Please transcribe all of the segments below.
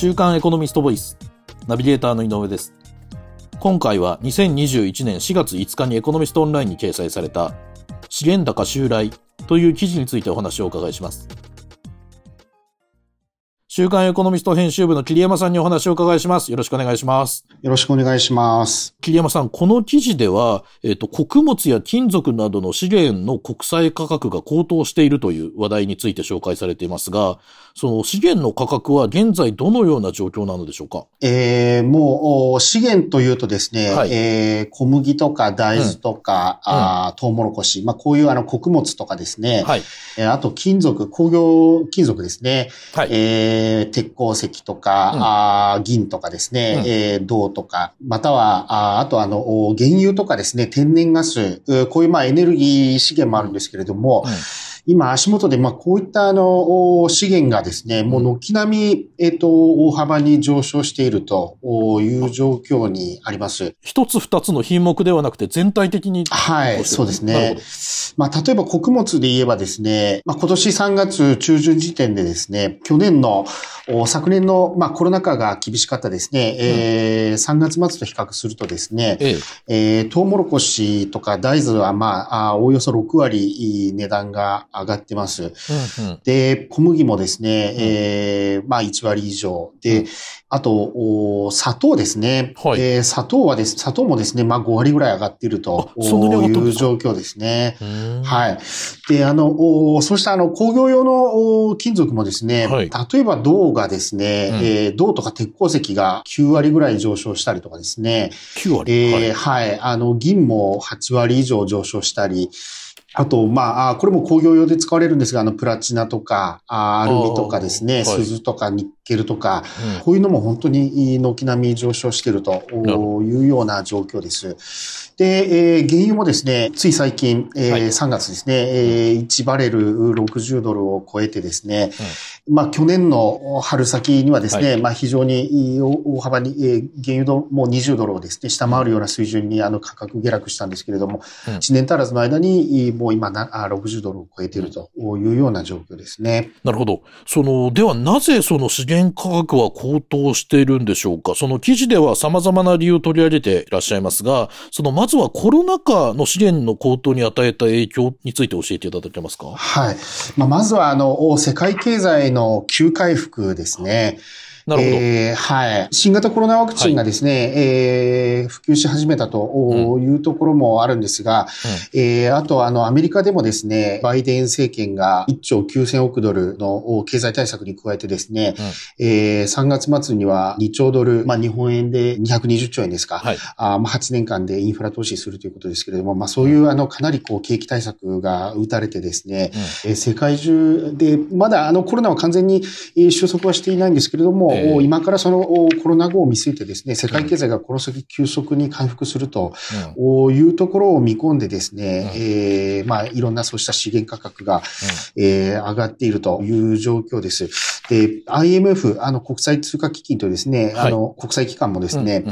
週刊エコノミストボイス。ナビゲーターの井上です。今回は2021年4月5日にエコノミストオンラインに掲載された資源高襲来という記事についてお話をお伺いします。週刊エコノミスト編集部の桐山さんにお話をお伺いします。よろしくお願いします。よろしくお願いします。桐山さん、この記事では、えっ、と、穀物や金属などの資源の国際価格が高騰しているという話題について紹介されていますが、その資源の価格は現在どのような状況なのでしょうか？えー、もう、お資源というとですね、はいえー、小麦とか大豆とか、うんあートウモロコシ、まあ、こういうあの穀物とかですね、はい。えーあと金属、工業金属ですね、はい。えー、鉄鉱石とか、うん。あー銀とかですね、うん。えー銅とか、または、あーあとあの、お原油とかですね、天然ガス、うこういうまあエネルギー資源もあるんですけれども、うん今足元でまあこういったあの、お資源がですね、もう軒並み、えっ、と、大幅に上昇しているという状況にあります。一つ二つの品目ではなくて全体的に。はい、そうですね。まあ、例えば穀物で言えばですね、まあ、今年3月中旬時点でですね、去年の、お昨年の、まあ、コロナ禍が厳しかったですね、えー3月末と比較するとですね、ええ。えー、トウモロコシとか大豆は、まあ、あおおよそ6割値段が上がってます。うんうん。で、小麦もですね、えーまあ1割以上。で、あと、お砂糖ですね。はいえー砂糖はです、砂糖もですね、まあ5割ぐらい上がっているという状況ですね。はい。で、あの、おそうしたあの工業用のお金属もですね、はい例えば銅がですね、うんえー銅とか鉄鉱石が9割ぐらい上昇したりとかですね、9割？えーはい。あの、銀も8割以上上昇したり、あと、まああ、これも工業用で使われるんですが、あの、プラチナとか、あアルミとかですね、鈴とかニッケルとか、うん。こういうのも本当に軒並み上昇しているというような状況です。で、えー原油もですね、つい最近、えーはい。3月ですね、えー1バレル60ドルを超えてですね、まあ去年の春先にはですね、はまあ非常に大大幅に、えー原油のもう20ドルをですね、下回るような水準にあの価格下落したんですけれども、うん1年足らずの間にえーもう今なあ60ドルを超えているというような状況ですね。なるほど。その、ではなぜその資源価格は高騰しているんでしょうか？その記事では様々な理由を取り上げていらっしゃいますが、そのまずはコロナ禍の資源の高騰に与えた影響について教えていただけますか？はい。まあ、まずは、あの、世界経済の急回復ですね。なるほど。えーはい。新型コロナワクチンがですね、えー普及し始めたというところもあるんですが、えーあと、あの、アメリカでもですね、バイデン政権が1兆9000億ドルの経済対策に加えてですね、えー3月末には2兆ドル、まあ、日本円で220兆円ですか、はい。あまあ8年間でインフラ投資するということですけれども、まあそういうあのかなりこう景気対策が打たれてですね、えー世界中で、まだあのコロナは完全にえー収束はしていないんですけれども、今からそのおコロナ後を見据えてですね、世界経済がこの先急速に回復するとおいうところを見込んでですね、うん。えーまあいろんなそうした資源価格が、えー上がっているという状況です。で、IMF、あの国際通貨基金とですね、はい。あの国際機関もですね、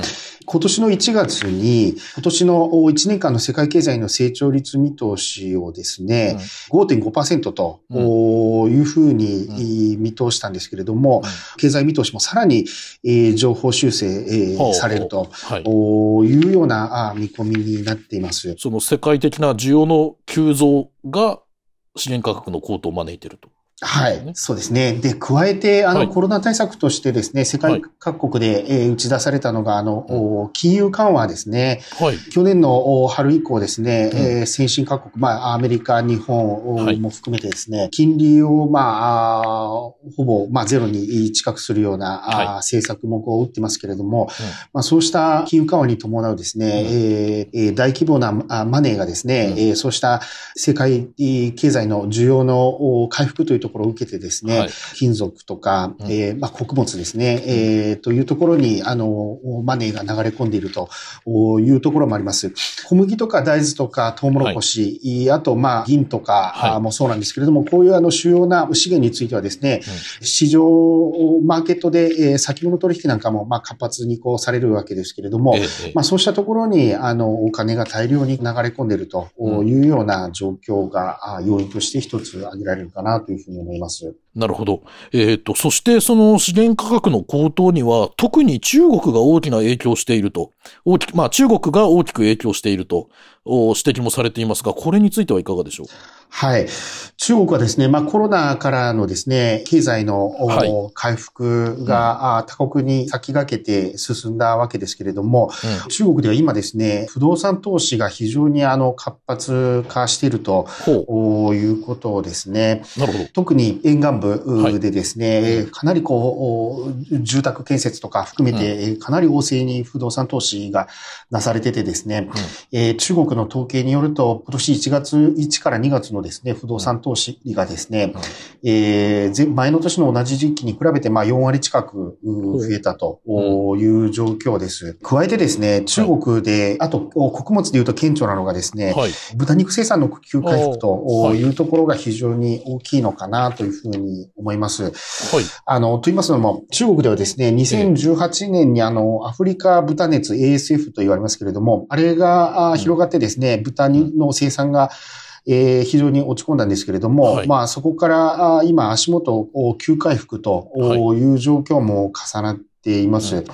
今年の1月に、今年の1年間の世界経済の成長率見通しをですね、5.5%とうん。いうふうに見通したんですけれども、経済見通しもさらにえー情報修正えーされるとはい。いうようなあ見込みになっています。その世界的な需要の急増が資源価格の高騰を招いていると。はい、そうですね。で、加えて、あの、はい。コロナ対策としてですね、世界各国で、えー打ち出されたのが、あの、お金融緩和ですね。はい。去年のお春以降ですね、うん。えー先進各国、まあ、アメリカ、日本はい。も含めてですね、金利を、まあ、ほぼ、まあ、ゼロに近くするような、政策もこう打ってますけれども、まあ、そうした金融緩和に伴うですね、大規模なあマネーがですね、そうした世界経済の需要のお回復というところを受けてですね、はい。金属とか、うん。えーまあ、穀物ですね、えーというところに、あの、マネーが流れ込んでいるというところもあります。小麦とか大豆とかトウモロコシ、あと、まあ、銀とかもそうなんですけれども、こういうあの主要な資源についてはですね、うん。市場、マーケットで、えー先物取引なんかも、まあ、活発にこうされるわけですけれども、ええまあ、そうしたところに、あの、お金が大量に流れ込んでいるというような状況が、あ要因として一つ挙げられるかなというふうに思います。なるほど。えっ、と、そしてその資源価格の高騰には、特に中国が大きな影響していると。大きく、まあ中国が大きく影響していると、お指摘もされていますが、これについてはいかがでしょう？はい。中国はですね、まあコロナからのですね、経済の、おはい回復が、あ他国に先駆けて進んだわけですけれども、うん。中国では今ですね、不動産投資が非常にあの活発化しているということですね。う。なるほど。特に沿岸部はいでですね、かなりこう、住宅建設とか含めて、かなり旺盛に不動産投資がなされててですね、えー中国の統計によると、今年1月、1から2月のですね、不動産投資がですね、えー前前の年の同じ時期に比べて、まあ4割近くう増えたという状況です。加えてですね、中国で、あとお穀物で言うと顕著なのがですね、はい。豚肉生産の急回復というところが非常に大きいのかなというふうに思います。はい。あの、と言いますのも、中国ではですね、2018年にあの、アフリカ豚熱 ASF と言われますけれども、あれがあ広がってですね、豚の生産がえー非常に落ち込んだんですけれども、はいまあそこからあ今足元を急回復という状況も重なっています。うん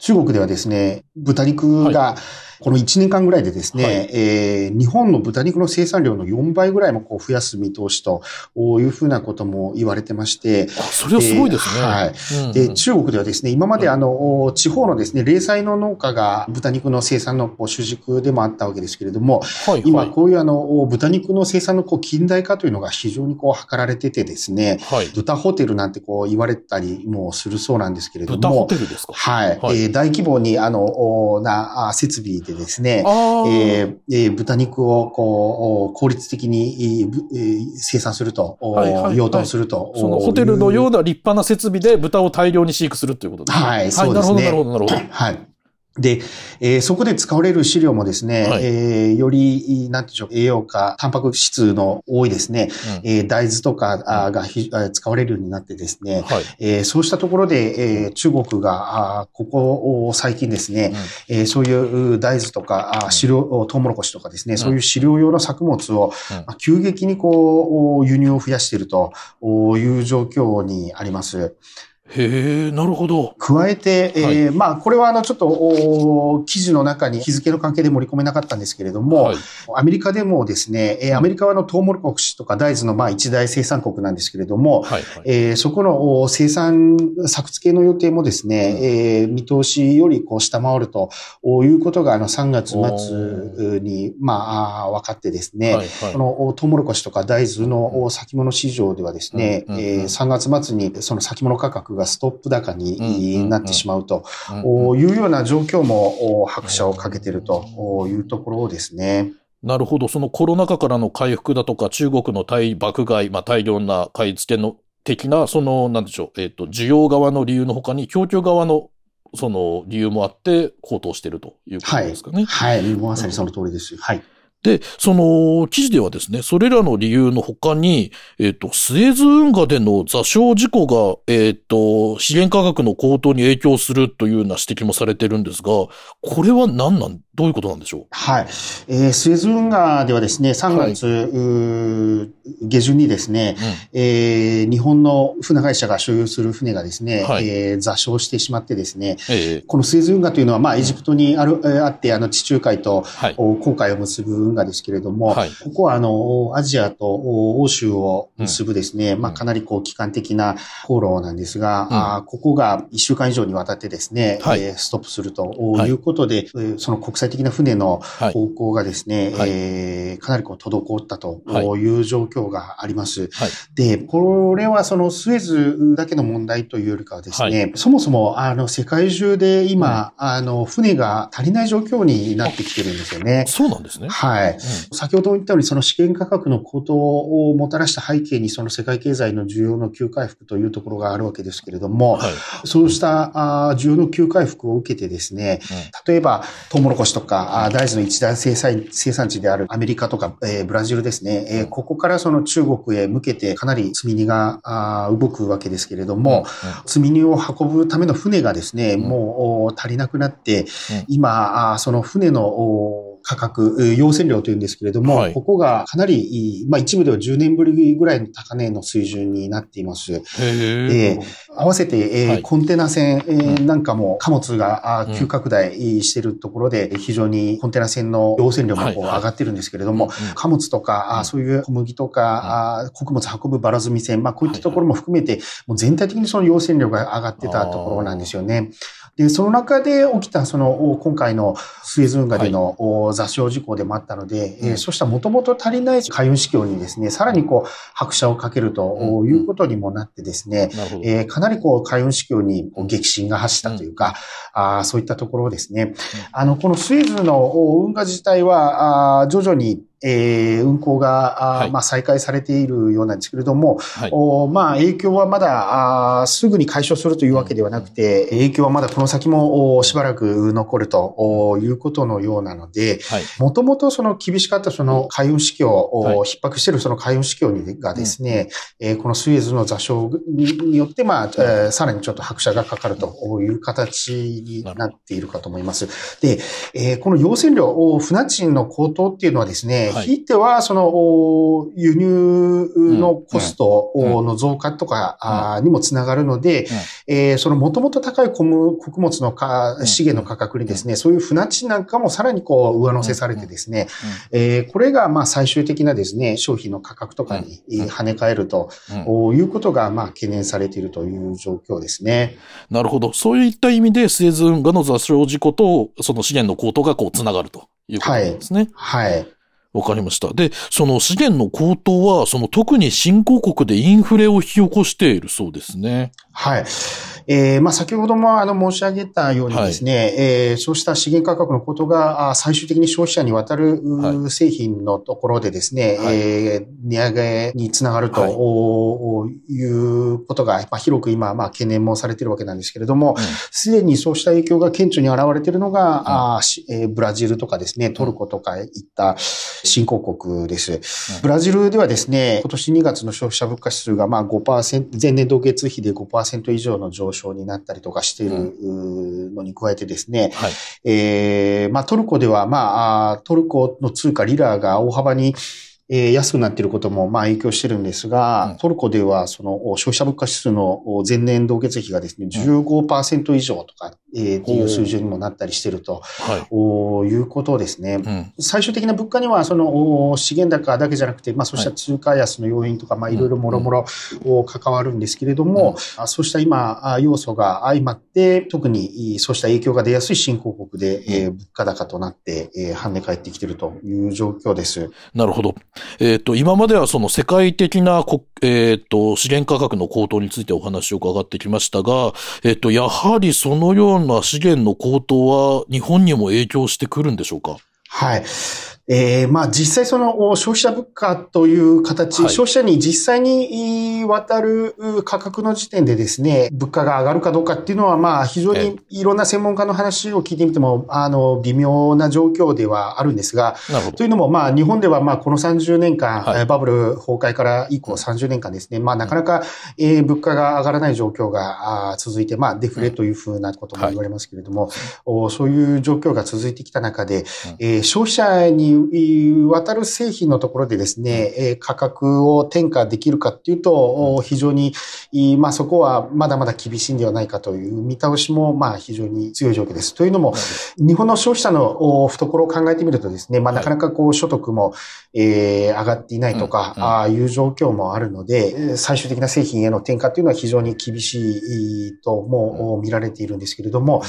中国ではですね、豚肉がこの1年間ぐらいでですね、はい。えー日本の豚肉の生産量の4倍ぐらいもこう増やす見通しというふうなことも言われてまして、あそれはすごいですね。えーはい。うんうん。で、中国ではですね、今まであの、地方のですね、零細の農家が豚肉の生産のこう主軸でもあったわけですけれども、はい、はい。今こういうあの、豚肉の生産のこう近代化というのが非常にこう図られててですね、はい。豚ホテルなんてこう言われたりもするそうなんですけれど豚ホも、テルですか？はい、はい。えー大規模にあの、おなあ設備でですね、えーえー豚肉をこうお効率的に、えー生産すると、おはいはいはい養豚すると。そのホテルのような。な立派な設備で豚を大量に飼育するということですね。はいそうですねなるほど、なるほど、なるほど。はい。で、えーそこで使われる飼料もですね、はい。えーより、なんていうんでしょう、栄養価、タンパク質の多いですね、うん。えー大豆とかがひ使われるようになってですね、はい。えーそうしたところで、えー中国が、あーここ最近ですね、えーそういう大豆とか、あー飼料、トウモロコシとかですね、そういう飼料用の作物を、うん。まあ急激にこう、輸入を増やしているという状況にあります。へえ、なるほど。加えて、えーまあ、これはあの、ちょっと、お記事の中に日付の関係で盛り込めなかったんですけれども、はい。アメリカでもですね、えーアメリカはあの、トウモロコシとか大豆のまあ一大生産国なんですけれども、はい。はい。えーそこのお生産、作付けの予定もですね、えー見通しよりこう下回るということが、あの、3月末に、まあ、分かってですね、はい。はいこのおトウモロコシとか大豆のお先物市場ではですね、うんうんうんえー3月末にその先物価格がストップ高になってしまうとうんいうような状況もお拍車をかけているというところですね。なるほど。そのコロナ禍からの回復だとか、中国の大爆買い、まあ大量な買い付けの的な、その、なんでしょう、えっ、と、需要側の理由の他に、供給側の、その理由もあって、高騰しているということはいですかね。。はい。まさにその通りです。はい。で、その記事ではですね、それらの理由の他に、えっ、と、スエズ運河での座礁事故が、えっ、と、資源価格の高騰に影響するというような指摘もされてるんですが、これは何なん、どういうことなんでしょう？はい。えースエズ運河ではですね、3月、うー下旬にですね、えー日本の船会社が所有する船がですね、はい。えー座礁してしまってですね、ええ。このスエズ運河というのは、まあ、エジプトにある、えーあって、あの、地中海と、はい。お航海を結ぶ運河ですけれども、はいここは、あの、アジアとお欧州を結ぶですね、まあ、かなりこう、機関的な航路なんですが、うんあーここが1週間以上にわたってですね、はいえーストップするとはいいうことで、えーその国際的な船のはい。方向がですね、はいえーかなりこう滞ったとはいいう状況があります。はい。で、これはそのスエズだけの問題というよりかはですね、はそもそもあの世界中で今、あの船が足りない状況になってきてるんですよね。そうなんですね。はい。う先ほど言ったように、その資源価格の高騰をもたらした背景に、その世界経済の需要の急回復というところがあるわけですけれども、ん。はい。そうしたあー需要の急回復を受けてですね、例えば、トウモロコシとか、大豆の一大生産生産地であるアメリカとか、えーブラジルですね、えーここからその中国へ向けてかなり積み荷があー動くわけですけれども、積み荷を運ぶための船がですね、ん。もうお足りなくなって、うん。今、その船のお価格、用線量というんですけれども、はい、ここがかなり、まあ一部では10年ぶりぐらいの高値の水準になっています。えー、合わせて、えー、はい、コンテナ船、えー、なんかも貨物が急拡大しているところで、非常にコンテナ船の用線量もこう上がってるんですけれども、貨物とか、そういう小麦とか、穀物運ぶバラ積み船、まあこういったところも含めて、もう全体的にその用線量が上がってたところなんですよね。で、その中で起きた、その、今回のスエズ運河での座礁事故でもあったので、えそうしたもともと足りない海運市況にですね、さらにこう、拍車をかけるということにもなってですね、えかなりこう、海運市況にこう激震が走ったというか、あそういったところですね。あの、このスエズの運河自体は、あ徐々にえー、運行が、はい、まあ、再開されているようなんですけれども、はい、おまあ、影響はまだあすぐに解消するというわけではなくて、影響はまだこの先もしばらく残るということのようなので、もともとその厳しかったその海運市況を、逼迫しているその海運市況にがですね、うん、えー、このスイエズの座礁によって、まあ、えー、さらにちょっと拍車がかかるという形になっているかと思います。で、えー、この用船量、船賃の高騰っていうのはですね、ひいては、その、輸入のコストの増加とかにもつながるので、えそのもともと高い穀物のか資源の価格にですね、そういう船賃なんかもさらにこう上乗せされてですね、えこれがまあ最終的なですね、商品の価格とかに跳ね返るということがまあ懸念されているという状況ですね。なるほど。そういった意味で、スエズ運河の座礁事故と、その資源の高騰がこうつながるということですね。はい。はいわかりました。で、その資源の高騰は、その特に新興国でインフレを引き起こしているそうですね。はい。えー、まあ、先ほどもあの申し上げたようにですね、はい、えー、そうした資源価格のことが最終的に消費者に渡る製品のところでですね、はい、えー、値上げにつながると、はい、いうことが、まあ、広く今、まあ、懸念もされているわけなんですけれども、す、で、にそうした影響が顕著に現れているのが、うん、あえー、ブラジルとかですね、トルコとかいった新興国です。うん、ブラジルではですね、今年2月の消費者物価指数がまあ5%、前年同月比で5%以上の上昇象になったりとかしているのに加えてですね、はい、えー、まあトルコでは、まあ、トルコの通貨リラが大幅にえー、安くなっていることも、まあ、影響してるんですが、うん、トルコでは、その、消費者物価指数の前年同月比がですね、15%以上とか、えー、っていう数字にもなったりしてると、はい、いうことですね、うん、最終的な物価には、その、資源高だけじゃなくて、まあ、そうした通貨安の要因とか、まあ、いろいろもろもろ関わるんですけれども、うん、そうした今、要素が相まって、特にそうした影響が出やすい新興国で、えー、物価高となって、えー、跳ね返ってきているという状況です。なるほど。えっ、ー、と、今まではその世界的な、えっ、ー、と、資源価格の高騰についてお話を伺ってきましたが、えっ、ー、と、やはりそのような資源の高騰は日本にも影響してくるんでしょうか？はい。えー、まあ実際その消費者物価という形、はい、消費者に実際に渡る価格の時点でですね、物価が上がるかどうかっていうのはまあ非常にいろんな専門家の話を聞いてみても、あの、微妙な状況ではあるんですが、というのもまあ日本ではまあこの30年間、はい、バブル崩壊から以降30年間ですね、まあなかなか、えー、物価が上がらない状況が続いて、まあデフレというふうなことも言われますけれども、はい、そういう状況が続いてきた中で、えー、消費者に渡る製品のところでですね、価格を転嫁できるかっていうと、非常に、まあそこはまだまだ厳しいんではないかという見倒しも、まあ非常に強い状況です。というのも、日本の消費者の懐を考えてみるとですね、まあなかなかこう所得も、えー、上がっていないとか、ああいう状況もあるので、最終的な製品への転嫁っていうのは非常に厳しいとも見られているんですけれども、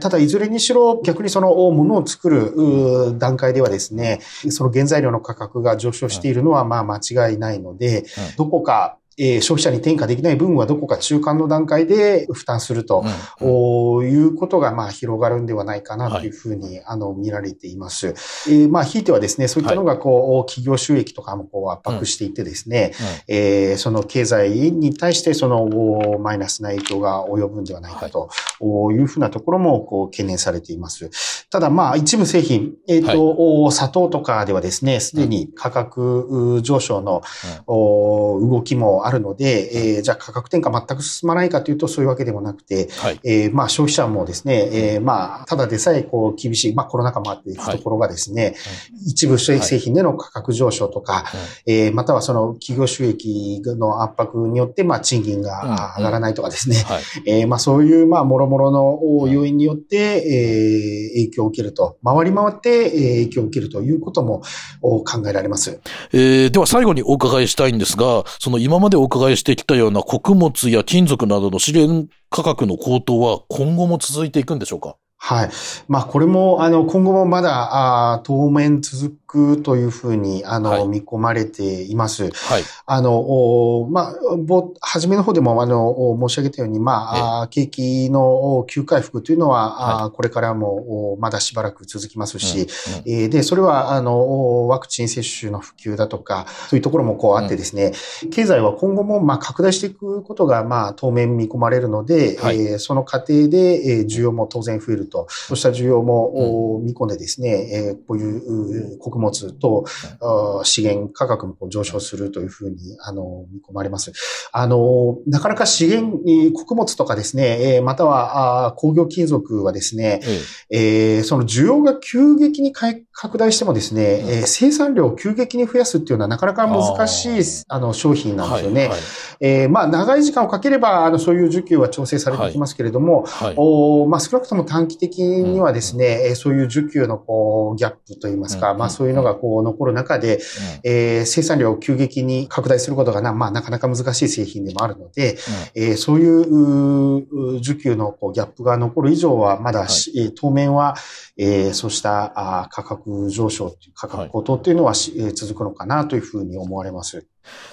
ただいずれにしろ逆にそのものを作る段階ではですね、その原材料の価格が上昇しているのはまあ間違いないので、どこかえー、消費者に転嫁できない分はどこか中間の段階で負担すると、うんうん、いうことが、まあ、広がるんではないかなとい。うふうに、はい、あの、見られています。えー、まあ、ひいてはですね、そういったのが、こう、はい、企業収益とかもこう圧迫していってですね、うん、えー、その経済に対して、その、マイナスな影響が及ぶんではないかとい。うふうなところも、こう、懸念されています。ただまあ一部製品、えっ、ー、と、はい、砂糖とかではですね、すでに価格上昇の、うん、動きもあるので、うん、えー、じゃあ価格転嫁全く進まないかというとそういうわけでもなくて、はい、えー、まあ消費者もですね、えー、まあただでさえこう厳しい、まあコロナ禍もあっていくところがですね、はい、一部製品での価格上昇とか、はい、えー、またはその企業収益の圧迫によってまあ賃金が上がらないとかですね、はい、えー、まあそういうまあ諸々の要因によって、えー、影響を受けると、回り回って影響を受けるということも考えられます。えー、では最後にお伺いしたいんですが、その今まででお伺いしてきたような穀物や金属などの資源価格の高騰は今後も続いていくんでしょうか？はい。まあ、これも、あの、今後もまだ、あ当面続くというふうに、あの、はい、見込まれています。はい。あの、おまあ、ぼ、初めの方でも、あの、申し上げたように、まあ、景気の急回復というのは、はい、これからも、まだしばらく続きますし、うんうん、で、それは、あの、ワクチン接種の普及だとか、そういうところもこうあってですね、うん、経済は今後も、まあ、拡大していくことが、まあ、当面見込まれるので、はい、えー、その過程で、えー、需要も当然増えると。そうした需要も見込んでですね、えー、こういう穀物と資源価格も上昇するというふうに、あの、見込まれます。あの、なかなか資源、穀物とかですね、または工業金属はですね、えー、その需要が急激に拡大してもですね、え生産量を急激に増やすっていうのはなかなか難しいあの商品なんですよね。はいはい、えー、まあ、長い時間をかければ、あの、そういう需給は調整されてきますけれども、はいはい、おまあ、少なくとも短期的にはですね、うん、そういう需給のこうギャップといいますか、うん、まあそういうのがこう残る中で、うん、えー、生産量を急激に拡大することがな、まあなかなか難しい製品でもあるので、うん、えー、そういう需給のこうギャップが残る以上は、まだ、はい、当面は、えー、そうしたあ価格上昇、価格高騰というのは、はい、続くのかなというふうに思われます。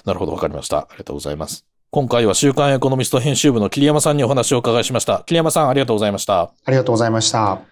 なるほど、わかりました。ありがとうございます。今回は週刊エコノミスト編集部の桐山さんにお話をお伺いしました。桐山さん、ありがとうございました。ありがとうございました。